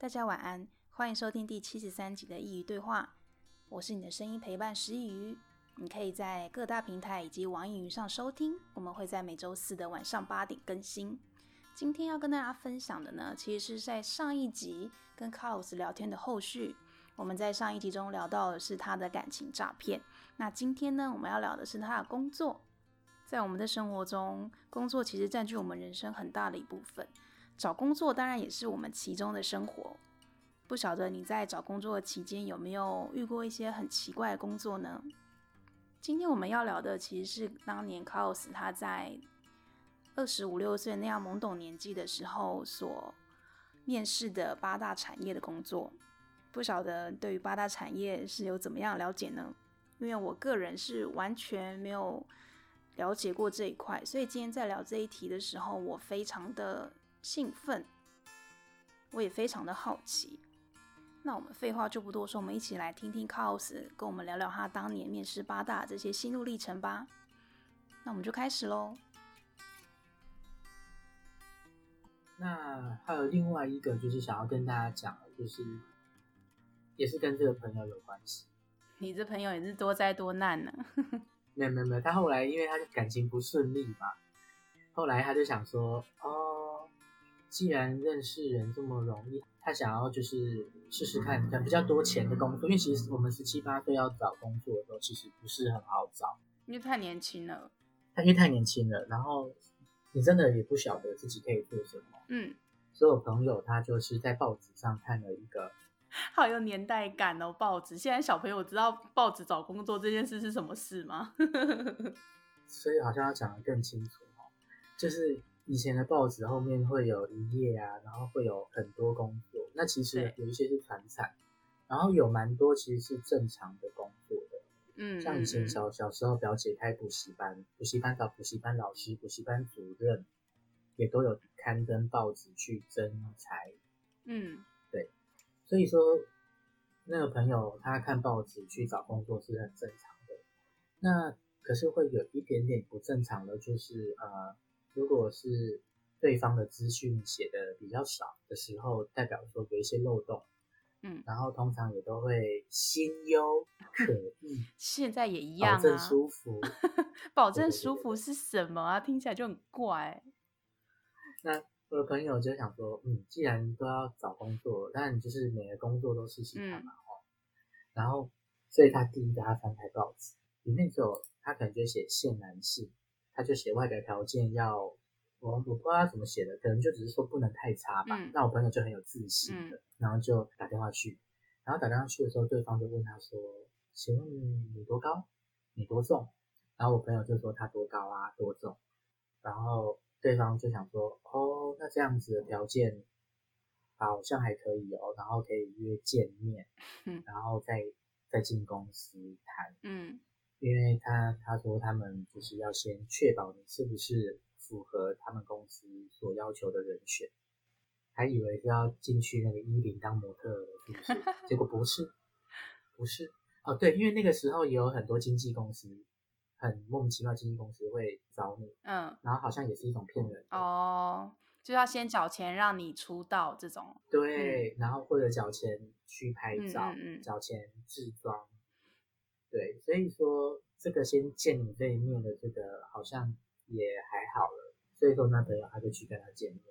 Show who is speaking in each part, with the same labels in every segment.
Speaker 1: 大家晚安，欢迎收听第七十三集的佾萮对话。我是你的声音陪伴师佾萮，你可以在各大平台以及网易云上收听。我们会在每周四的晚上八点更新。今天要跟大家分享的呢，其实是在上一集跟 Carlos 聊天的后续。我们在上一集中聊到的是他的感情诈骗，那今天呢，我们要聊的是他的工作。在我们的生活中，工作其实占据我们人生很大的一部分。找工作当然也是我们其中的生活。不晓得你在找工作期间有没有遇过一些很奇怪的工作呢？今天我们要聊的其实是当年 Carlos 他在二十五六岁那样懵懂年纪的时候所面试的八大产业的工作。不晓得对于八大产业是有怎么样了解呢？因为我个人是完全没有了解过这一块，所以今天在聊这一题的时候，我非常的。兴奋，我也非常的好奇。那我们废话就不多说，我们一起来听听 Carlos 跟我们聊聊他当年面试八大这些心路历程吧。那我们就开始喽。
Speaker 2: 那还有另外一个，就是想要跟大家讲的，就是也是跟这个朋友有关系。
Speaker 1: 你这朋友也是多灾多难呢？
Speaker 2: 没有没有没有，他后来因为他感情不顺利嘛，后来他就想说，哦。既然认识人这么容易，他想要就是试试看，比较多钱的工作。因为其实我们十七八岁要找工作的时候，其实不是很好找，
Speaker 1: 因为太年轻了。
Speaker 2: 他因为太年轻了，然后你真的也不晓得自己可以做什么。嗯，所以我朋友他就是在报纸上看了一个，
Speaker 1: 好有年代感哦。报纸现在小朋友知道报纸找工作这件事是什么事吗？
Speaker 2: 所以好像要讲得更清楚哦，就是。以前的报纸后面会有一页啊，然后会有很多工作。那其实有一些是传产，然后有蛮多其实是正常的工作的。嗯，像以前小小时候表姐开补习班，补习班找补习班老师、补习班主任，也都有刊登报纸去征才。嗯，对。所以说，那个朋友他看报纸去找工作是很正常的。那可是会有一点点不正常的，就是呃。如果是对方的资讯写的比较少的时候，代表说有一些漏洞，嗯，然后通常也都会心忧 可议，
Speaker 1: 现在也一样啊，
Speaker 2: 保证舒服，
Speaker 1: 保证舒服是什么啊？听起来就很怪。
Speaker 2: 那我的朋友就想说，嗯，既然都要找工作，但就是每个工作都试试看嘛，哦、嗯，然后所以他第一个他翻开报纸，里面只有他可能就写现男性。他就写外表条件要，我我不知道他怎么写的，可能就只是说不能太差吧。嗯、那我朋友就很有自信的，嗯、然后就打电话去，然后打电话去的时候，对方就问他说：“请问你多高？你多重？”然后我朋友就说他多高啊，多重。然后对方就想说：“哦，那这样子的条件好像还可以哦，然后可以约见面，嗯、然后再再进公司谈。”嗯。因为他他说他们就是要先确保你是不是符合他们公司所要求的人选，还以为是要进去那个衣领当模特是不是？结果不是，不是哦，对，因为那个时候也有很多经纪公司，很莫名其妙经纪公司会找你，嗯，然后好像也是一种骗人
Speaker 1: 哦，就要先缴钱让你出道这种，
Speaker 2: 对，嗯、然后或者缴钱去拍照，嗯，嗯，嗯，缴钱制装。对，所以说这个先见你这一面的这个好像也还好了，所以说那朋友他就去跟他见面，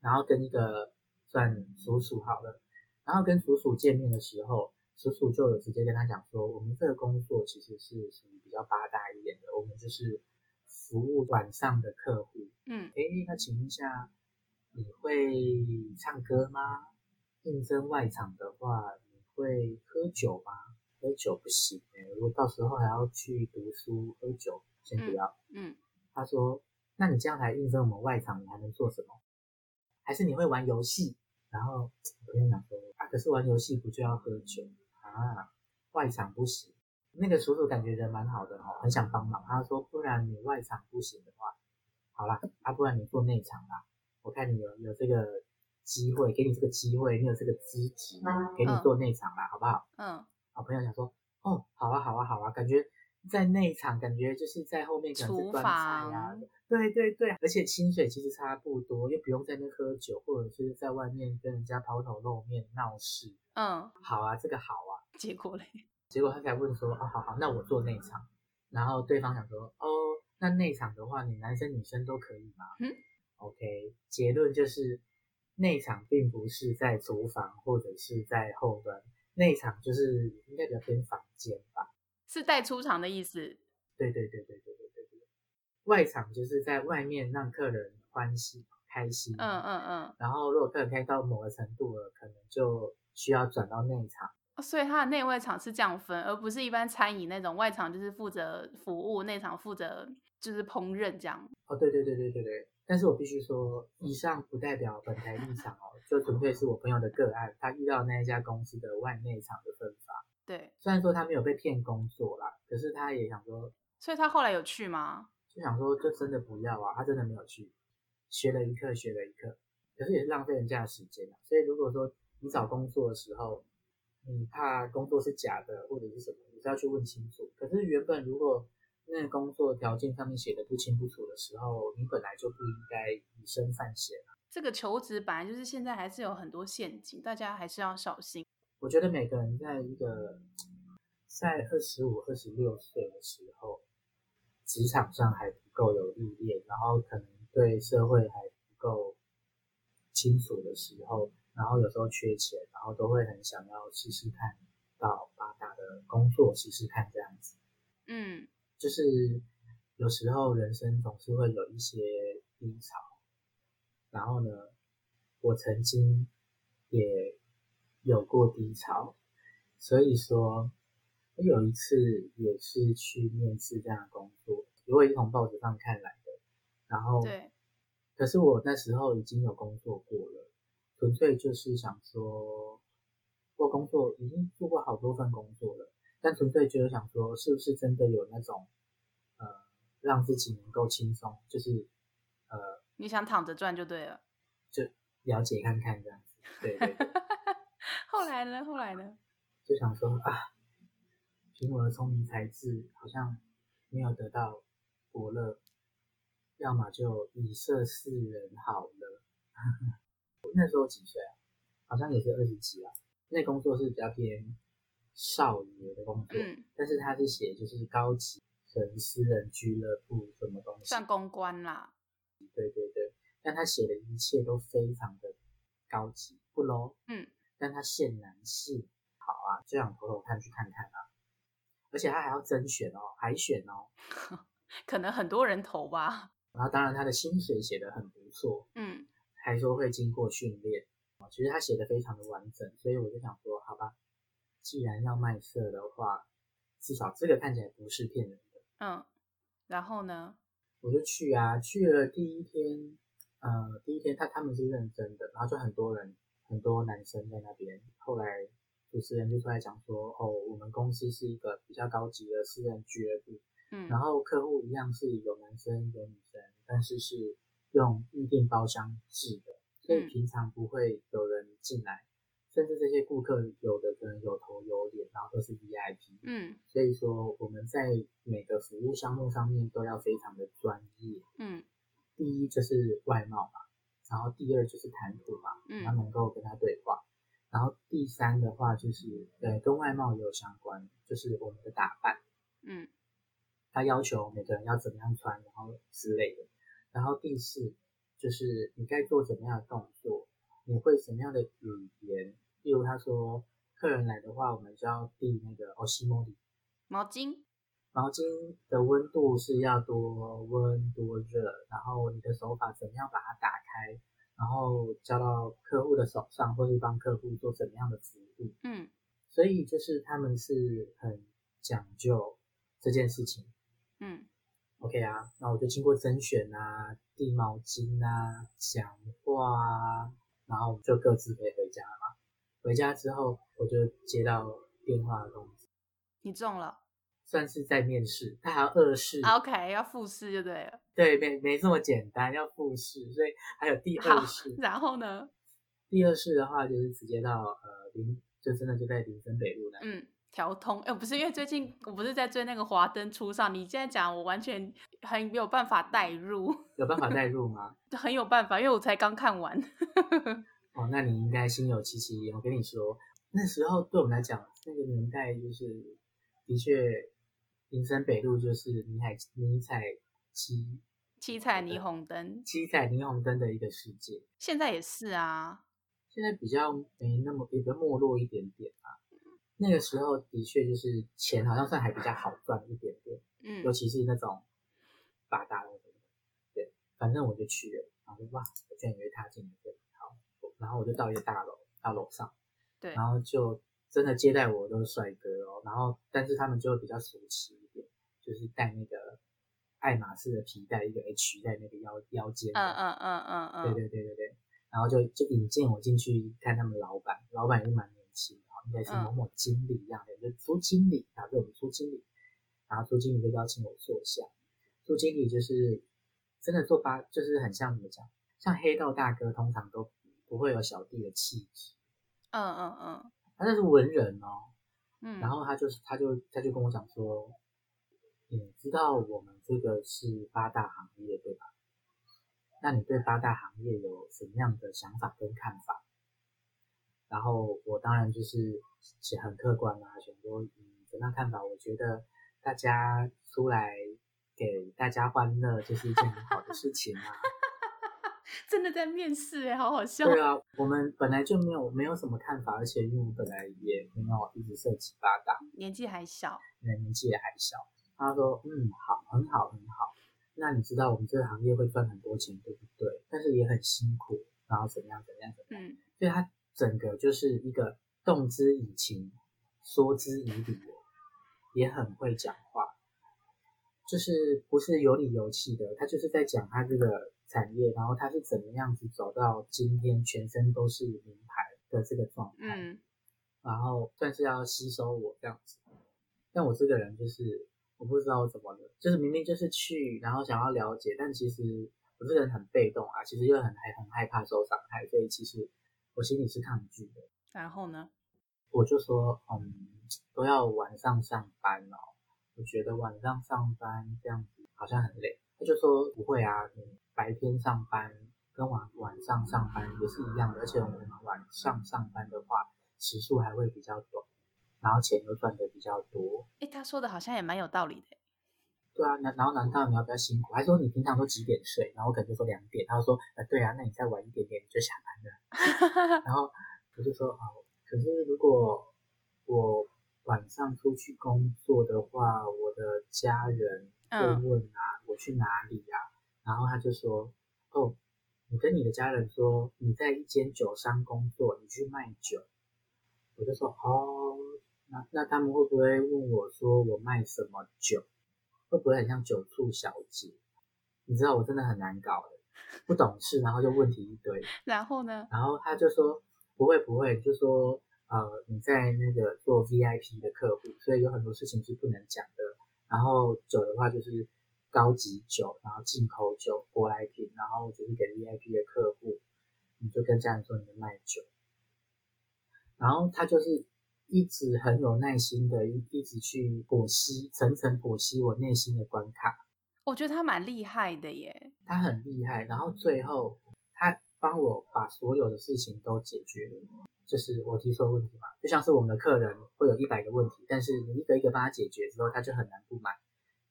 Speaker 2: 然后跟一个算叔叔好了，然后跟叔叔见面的时候，叔叔就有直接跟他讲说，我们这个工作其实是属于比较八大一点的，我们就是服务晚上的客户。嗯，诶，那请问一下，你会唱歌吗？应征外场的话，你会喝酒吗？喝酒不行哎，如果到时候还要去读书，喝酒先不要。嗯，嗯他说：“那你这样来应征我们外场，你还能做什么？还是你会玩游戏？”然后我跟你讲说：“啊，可是玩游戏不就要喝酒啊？外场不行。”那个叔叔感觉人蛮好的哦，很想帮忙。他说：“不然你外场不行的话，好啦，啊，不然你做内场啦。我看你有有这个机会，给你这个机会，你有这个资质，给你做内场啦，嗯、好不好？”嗯。好朋友想说，哦，好啊，好啊，好啊，感觉在内场，感觉就是在后面可能是端菜啊，对对对，而且薪水其实差不多，又不用在那喝酒，或者是在外面跟人家抛头露面闹事。
Speaker 1: 嗯，
Speaker 2: 好啊，这个好啊。
Speaker 1: 结果嘞？
Speaker 2: 结果他才问说，哦，好好，那我做内场。然后对方想说，哦，那内场的话，你男生女生都可以吗？
Speaker 1: 嗯
Speaker 2: ，OK，结论就是内场并不是在厨房或者是在后端，内场就是应该比较偏房间吧。
Speaker 1: 是带出场的意思。
Speaker 2: 对对对对对对对对。外场就是在外面让客人欢喜开心。
Speaker 1: 嗯嗯嗯。
Speaker 2: 然后如果客人开到某个程度了，可能就需要转到内场。
Speaker 1: 所以它的内外场是这样分，而不是一般餐饮那种外场就是负责服务，内场负责就是烹饪这样。
Speaker 2: 哦，对对对对对对。但是我必须说，以上不代表本台立场哦，就纯粹是我朋友的个案，他遇到那一家公司的外内场的分法。
Speaker 1: 对，
Speaker 2: 虽然说他没有被骗工作啦，可是他也想说，
Speaker 1: 所以他后来有去吗？
Speaker 2: 就想说，就真的不要啊，他真的没有去，学了一课，学了一课，可是也是浪费人家的时间啊。所以如果说你找工作的时候，你怕工作是假的或者是什么，你是要去问清楚。可是原本如果那个工作条件上面写的不清不楚的时候，你本来就不应该以身犯险啊。
Speaker 1: 这个求职本来就是现在还是有很多陷阱，大家还是要小心。
Speaker 2: 我觉得每个人在一个在二十五、二十六岁的时候，职场上还不够有历练，然后可能对社会还不够清楚的时候，然后有时候缺钱，然后都会很想要试试看到八大的工作，试试看这样子。
Speaker 1: 嗯，
Speaker 2: 就是有时候人生总是会有一些低潮，然后呢，我曾经也。有过低潮，所以说我有一次也是去面试这样的工作，因为从报纸上看来的。然后，
Speaker 1: 对，
Speaker 2: 可是我那时候已经有工作过了，纯粹就是想说，做工作已经做过好多份工作了，但纯粹就是想说，是不是真的有那种呃，让自己能够轻松，就是呃，
Speaker 1: 你想躺着赚就对了，
Speaker 2: 就了解看看这样子，对对对。
Speaker 1: 后来呢？后来呢？
Speaker 2: 就想说啊，凭我的聪明才智，好像没有得到伯乐，要么就以色示人好了。我 那时候几岁啊？好像也是二十几啊。那工作是比较偏少爷的工作，
Speaker 1: 嗯，
Speaker 2: 但是他是写就是高级人私人俱乐部什么东西，
Speaker 1: 算公关啦。
Speaker 2: 对对对，但他写的一切都非常的高级，不 low，
Speaker 1: 嗯。
Speaker 2: 但他限男性，好啊，就想偷偷看去看看啊，而且他还要甄选哦，海选哦，
Speaker 1: 可能很多人投吧。
Speaker 2: 然后当然他的薪水写的很不错，
Speaker 1: 嗯，
Speaker 2: 还说会经过训练，其实他写的非常的完整，所以我就想说，好吧，既然要卖色的话，至少这个看起来不是骗人的，
Speaker 1: 嗯，然后呢，
Speaker 2: 我就去啊，去了第一天，呃，第一天他他们是认真的，然后就很多人。很多男生在那边，后来主持人就出来讲说：“哦，我们公司是一个比较高级的私人俱乐部，
Speaker 1: 嗯，
Speaker 2: 然后客户一样是有男生有女生，但是是用预定包厢制的，所以平常不会有人进来，嗯，甚至这些顾客有的可能有头有脸，然后都是 VIP，
Speaker 1: 嗯，
Speaker 2: 所以说我们在每个服务项目上面都要非常的专业，
Speaker 1: 嗯，
Speaker 2: 第一就是外貌嘛。”然后第二就是谈吐嘛，嗯，他能够跟他对话。然后第三的话就是，对，跟外貌也有相关，就是我们的打扮，
Speaker 1: 嗯，
Speaker 2: 他要求每个人要怎么样穿，然后之类的。然后第四就是你该做怎么样的动作，你会什么样的语言。例如他说客人来的话，我们就要递那个欧西莫里
Speaker 1: 毛巾。
Speaker 2: 毛巾的温度是要多温多热，然后你的手法怎么样把它打开，然后交到客户的手上，或是帮客户做怎么样的服务。
Speaker 1: 嗯，所
Speaker 2: 以就是他们是很讲究这件事情。
Speaker 1: 嗯
Speaker 2: ，OK 啊，那我就经过甄选啊，递毛巾啊，讲话啊，然后我们就各自可以回家了嘛。回家之后，我就接到电话的通知，
Speaker 1: 你中了。
Speaker 2: 算是在面试，他还要二试
Speaker 1: ，OK，要复试就对了。
Speaker 2: 对，没没这么简单，要复试，所以还有第二试。
Speaker 1: 然后呢？
Speaker 2: 第二试的话就是直接到呃林，就真的就在林森北路那。
Speaker 1: 嗯，调通，哎，不是，因为最近我不是在追那个华灯初上，你现在讲我完全很没有办法代入，
Speaker 2: 有办法代入吗？
Speaker 1: 很有办法，因为我才刚看完。
Speaker 2: 哦，那你应该心有戚戚焉。我跟你说，那时候对我们来讲，那个年代就是的确，林森北路就是迷彩迷彩七
Speaker 1: 七彩霓虹灯，
Speaker 2: 七彩霓虹灯的一个世界。
Speaker 1: 现在也是啊。
Speaker 2: 现在比较没那么比较没落一点点啊，那个时候的确就是钱好像算还比较好赚一点点，嗯，尤其是那种八大那种，对，反正我就去了，然后就哇，我居然以为踏进了然后我就到一个大楼，到楼上，对，然后就真的接待我都是帅哥哦，然后但是他们就比较俗气一点，就是带那个爱马仕的皮带，一个 H 在那个腰腰间，嗯嗯嗯嗯嗯，对对对对对。然后就就引荐我进去看他们老板，老板也是蛮年轻，然后应该是某某经理一样的，嗯、就朱经理啊，对我们朱经理，然后朱经理就邀请我坐下。朱经理就是真的做八，就是很像怎么讲，像黑道大哥通常都不会有小弟的气质。嗯嗯嗯，他那是文人哦。嗯，然后他就是他就他就跟我讲说，你知道我们这个是八大行业对吧？那你对八大行业有什么样的想法跟看法？然后我当然就是很客观啊，选说嗯，怎样看法？我觉得大家出来给大家欢乐，就是一件很好的事情啊。
Speaker 1: 真的在面试哎，好好笑。
Speaker 2: 对啊，我们本来就没有没有什么看法，而且因为我本来也没有一直涉及八大，
Speaker 1: 年纪还小，
Speaker 2: 对，年纪也还小。他说嗯，好，很好，很好。那你知道我们这个行业会赚很多钱，对不对？但是也很辛苦，然后怎么样，怎么样，怎么样？嗯，所以他整个就是一个动之以情，说之以理，也很会讲话，就是不是有理有气的。他就是在讲他这个产业，然后他是怎么样子走到今天，全身都是名牌的这个状态。嗯，然后算是要吸收我这样子，但我这个人就是。我不知道怎么了，就是明明就是去，然后想要了解，但其实我这个人很被动啊，其实又很害很害怕受伤害，所以其实我心里是抗拒的。
Speaker 1: 然后呢，
Speaker 2: 我就说，嗯，都要晚上上班哦，我觉得晚上上班这样子好像很累。他就说不会啊，你白天上班跟晚晚上上班也是一样的，而且我们晚上上班的话时数还会比较短。然后钱又赚的比较多，
Speaker 1: 哎，他说的好像也蛮有道理的。
Speaker 2: 对啊，然然后难道你要比较辛苦？还说你平常都几点睡？然后我可能就说两点，他说，呃，对啊，那你再晚一点点你就下班了。然后我就说，哦，可是如果我晚上出去工作的话，我的家人会问啊，我去哪里呀？然后他就说，哦，你跟你的家人说你在一间酒商工作，你去卖酒。我就说，哦。那那他们会不会问我说我卖什么酒？会不会很像酒醋小姐？你知道我真的很难搞的，不懂事，然后就问题一堆。
Speaker 1: 然后呢？
Speaker 2: 然后他就说不会不会，就说呃你在那个做 VIP 的客户，所以有很多事情是不能讲的。然后酒的话就是高级酒，然后进口酒、舶来品，然后就是给 VIP 的客户，你就跟家人说你的卖酒。然后他就是。一直很有耐心的，一一直去剖析，层层剖析我内心的关卡。
Speaker 1: 我觉得他蛮厉害的耶，
Speaker 2: 他很厉害。然后最后他帮我把所有的事情都解决了，就是我提出的问题嘛，就像是我们的客人会有一百个问题，但是你一个一个帮他解决之后，他就很难不买。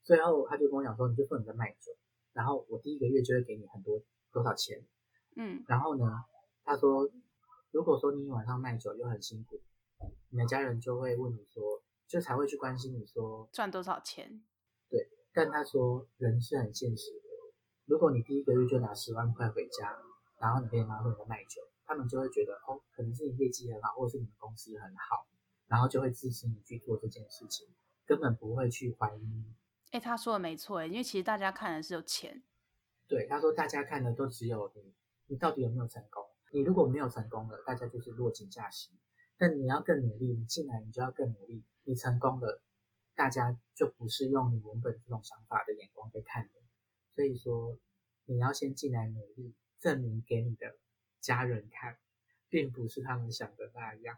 Speaker 2: 最后他就跟我讲说，你就说你在卖酒，然后我第一个月就会给你很多多少钱，嗯，然后呢，他说如果说你晚上卖酒又很辛苦。你的家人就会问你说，就才会去关心你说
Speaker 1: 赚多少钱？
Speaker 2: 对，但他说人是很现实的，如果你第一个月就拿十万块回家，然后你可以拿回来卖酒，他们就会觉得哦，可能是你业绩很好，或者是你们公司很好，然后就会支持你去做这件事情，根本不会去怀疑你。
Speaker 1: 哎，他说的没错，因为其实大家看的是有钱。
Speaker 2: 对，他说大家看的都只有你，你到底有没有成功？你如果没有成功了，大家就是落井下石。但你要更努力，你进来你就要更努力。你成功了，大家就不是用你原本这种想法的眼光在看的。所以说，你要先进来努力，证明给你的家人看，并不是他们想的那样。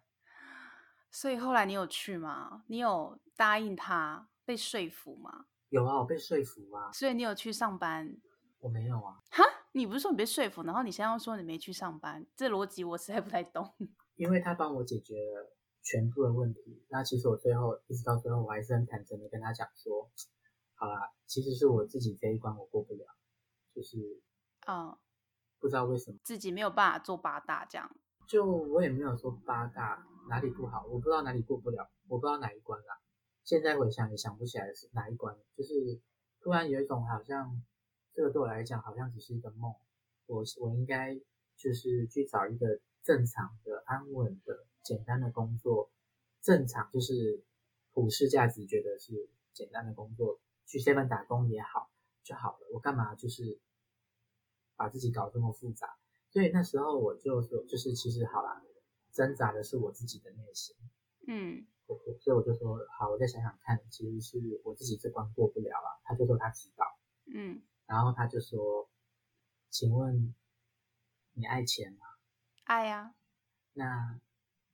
Speaker 1: 所以后来你有去吗？你有答应他被说服吗？
Speaker 2: 有啊，我被说服啊。
Speaker 1: 所以你有去上班？
Speaker 2: 我没有啊。
Speaker 1: 哈？你不是说你被说服，然后你现在又说你没去上班，这逻辑我实在不太懂。
Speaker 2: 因为他帮我解决了全部的问题，那其实我最后一直到最后，我还是很坦诚的跟他讲说，好啦，其实是我自己这一关我过不了，就是啊，不知道为什么
Speaker 1: 自己没有办法做八大这样。
Speaker 2: 就我也没有说八大哪里不好，我不知道哪里过不了，我不知道哪一关啦。现在回想也想不起来是哪一关，就是突然有一种好像。这个对我来讲好像只是一个梦，我我应该就是去找一个正常的、安稳的、简单的工作，正常就是普世价值觉得是简单的工作，去 seven 打工也好就好了。我干嘛就是把自己搞这么复杂？所以那时候我就说，就是其实好啦，挣扎的是我自己的内心。嗯，所以我就说好，我再想想看，其实是我自己这关过不了了。他就说他知道。嗯。然后他就说：“请问你爱钱吗？”“
Speaker 1: 爱呀。”“
Speaker 2: 那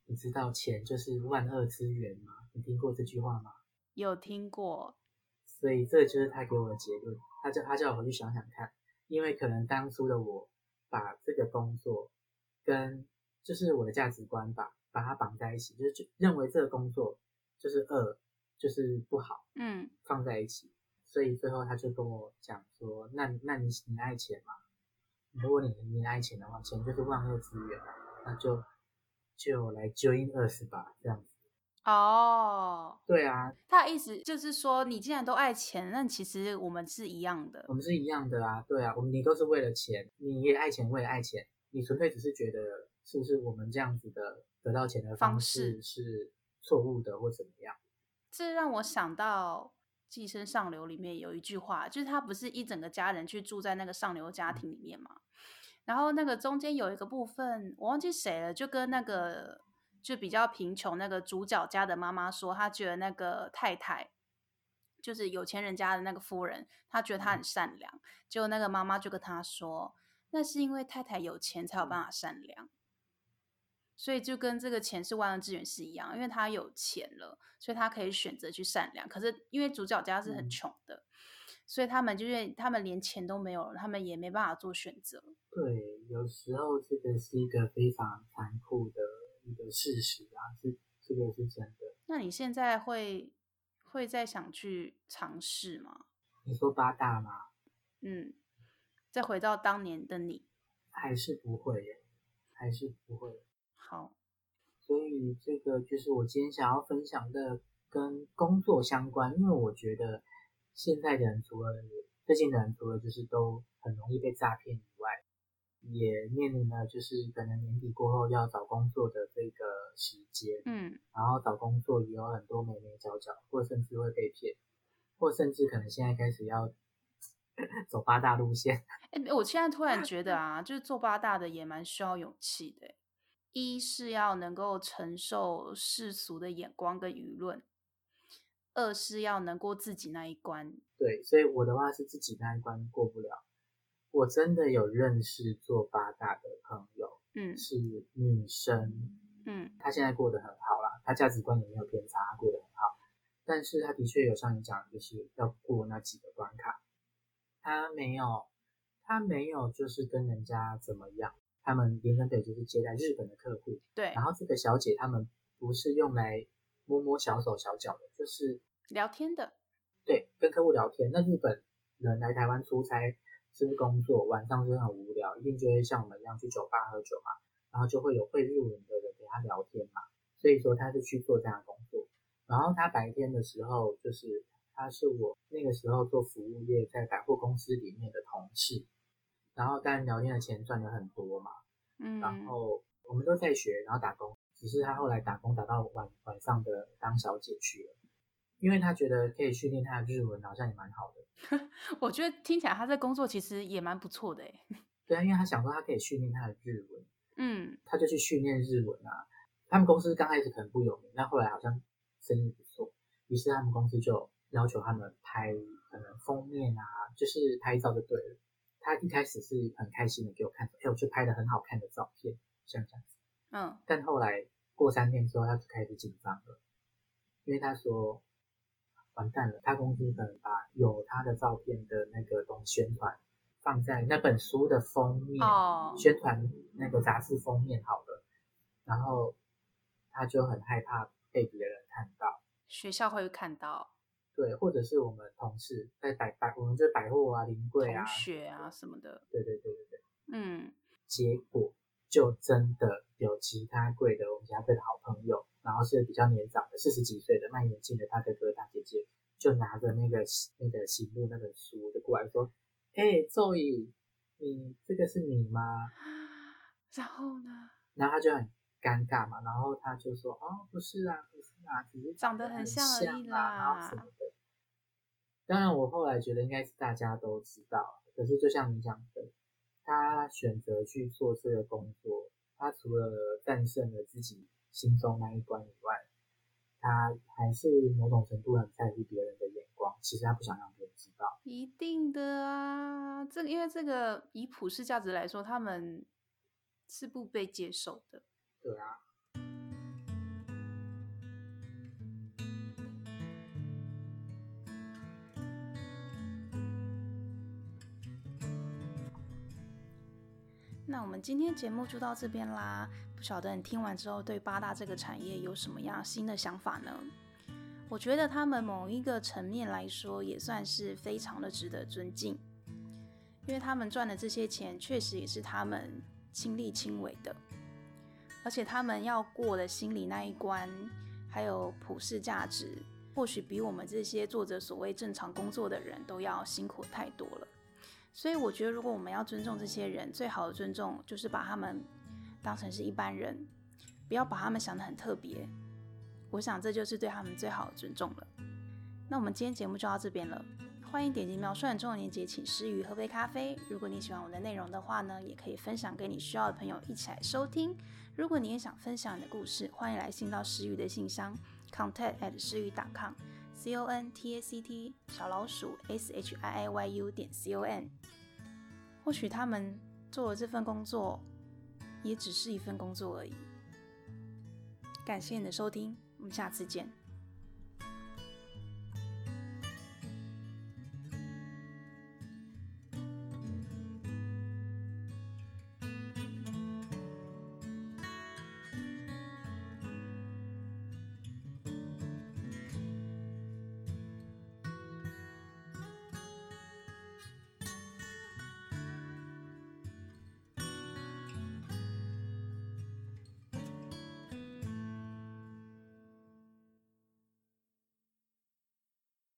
Speaker 2: 你知道钱就是万恶之源吗？你听过这句话吗？”“
Speaker 1: 有听过。”“
Speaker 2: 所以这就是他给我的结论。他叫他叫我回去想想看，因为可能当初的我把这个工作跟就是我的价值观吧，把它绑在一起，就是就认为这个工作就是恶，就是不好。嗯，放在一起。”所以最后他就跟我讲说：“那那你你爱钱吗？如果你你爱钱的话，钱就是万恶之源，那就就来 join us 吧，这样子。”
Speaker 1: 哦，
Speaker 2: 对啊，
Speaker 1: 他的意思就是说，你既然都爱钱，那其实我们是一样的。
Speaker 2: 我们是一样的啊，对啊，我们你都是为了钱，你也爱钱，我也爱钱，你纯粹只是觉得是不是我们这样子的得到钱的方式是错误的或怎么样？
Speaker 1: 这让我想到。《寄生上流》里面有一句话，就是他不是一整个家人去住在那个上流家庭里面嘛，然后那个中间有一个部分我忘记谁了，就跟那个就比较贫穷那个主角家的妈妈说，她觉得那个太太就是有钱人家的那个夫人，她觉得她很善良，结果那个妈妈就跟她说，那是因为太太有钱才有办法善良。所以就跟这个钱是万恶之源是一样，因为他有钱了，所以他可以选择去善良。可是因为主角家是很穷的，嗯、所以他们就是他们连钱都没有了，他们也没办法做选择。
Speaker 2: 对，有时候这个是一个非常残酷的一个事实啊，是这个是真的。
Speaker 1: 那你现在会会再想去尝试吗？
Speaker 2: 你说八大吗？
Speaker 1: 嗯，再回到当年的你，
Speaker 2: 还是不会耶，还是不会。
Speaker 1: 好，
Speaker 2: 所以这个就是我今天想要分享的，跟工作相关。因为我觉得现在的人除了最近的人除了就是都很容易被诈骗以外，也面临了就是可能年底过后要找工作的这个时间，嗯，然后找工作也有很多眉眉角角，或甚至会被骗，或甚至可能现在开始要 走八大路线。
Speaker 1: 哎、欸，我现在突然觉得啊，就是做八大的也蛮需要勇气的。一是要能够承受世俗的眼光跟舆论，二是要能过自己那一关。
Speaker 2: 对，所以我的话是自己那一关过不了。我真的有认识做八大的朋友，嗯，是女生，嗯，她现在过得很好啦，她价值观也没有偏差，她过得很好。但是她的确有像你讲，就是要过那几个关卡。她没有，她没有，就是跟人家怎么样。他们连根北就是接待日本的客户，
Speaker 1: 对。
Speaker 2: 然后这个小姐他们不是用来摸摸小手小脚的，就是
Speaker 1: 聊天的。
Speaker 2: 对，跟客户聊天。那日本人来台湾出差是不是工作，晚上是很无聊，一定就会像我们一样去酒吧喝酒嘛，然后就会有会日文的人陪他聊天嘛。所以说他是去做这样的工作。然后他白天的时候，就是他是我那个时候做服务业在百货公司里面的同事。然后当然聊天的钱赚的很多嘛，嗯，然后我们都在学，然后打工，只是他后来打工打到晚晚上的当小姐去了，因为他觉得可以训练他的日文，好像也蛮好的。
Speaker 1: 我觉得听起来他在工作其实也蛮不错的诶。
Speaker 2: 对啊，因为他想说他可以训练他的日文，嗯，他就去训练日文啊。他们公司刚开始可能不有名，但后来好像生意不错，于是他们公司就要求他们拍可能封面啊，就是拍照就对了。他一开始是很开心的给我看，哎，我去拍了很好看的照片，像这样子。嗯。但后来过三天之后，他就开始紧张了，因为他说完蛋了，他公司可能把有他的照片的那个东西宣传放在那本书的封面，oh. 宣传那个杂志封面好了，然后他就很害怕被别人看到，
Speaker 1: 学校会看到。
Speaker 2: 对，或者是我们同事在百百，我们这百货啊、临柜啊、
Speaker 1: 同学啊什么的。
Speaker 2: 对对对对对，
Speaker 1: 嗯，
Speaker 2: 结果就真的有其他柜的我们其他柜的好朋友，然后是比较年长的四十几岁的卖眼镜的大哥哥大姐姐，就拿着那个那个行路那本书就过来说：“哎、欸，周乙，你这个是你吗？”
Speaker 1: 然后呢？
Speaker 2: 然后他就很尴尬嘛，然后他就说：“哦，不是啊，不是啊，只是长得很像而已啦。”然后什么的。当然，我后来觉得应该是大家都知道。可是，就像你讲的，他选择去做这个工作，他除了战胜了自己心中那一关以外，他还是某种程度很在乎别人的眼光。其实他不想让别人知道。
Speaker 1: 一定的啊，这个因为这个以普世价值来说，他们是不被接受的。
Speaker 2: 对啊。
Speaker 1: 那我们今天节目就到这边啦。不晓得你听完之后对八大这个产业有什么样新的想法呢？我觉得他们某一个层面来说也算是非常的值得尊敬，因为他们赚的这些钱确实也是他们亲力亲为的，而且他们要过的心理那一关，还有普世价值，或许比我们这些做着所谓正常工作的人都要辛苦太多了。所以我觉得，如果我们要尊重这些人，最好的尊重就是把他们当成是一般人，不要把他们想得很特别。我想这就是对他们最好的尊重了。那我们今天节目就到这边了，欢迎点击描述栏中的链接，请师伃喝杯咖啡。如果你喜欢我的内容的话呢，也可以分享给你需要的朋友一起来收听。如果你也想分享你的故事，欢迎来信到师伃的信箱，contact at 师伃 dot com。C O N T A C T 小老鼠 S H I I Y U 点 C O N，或许他们做了这份工作，也只是一份工作而已。感谢你的收听，我们下次见。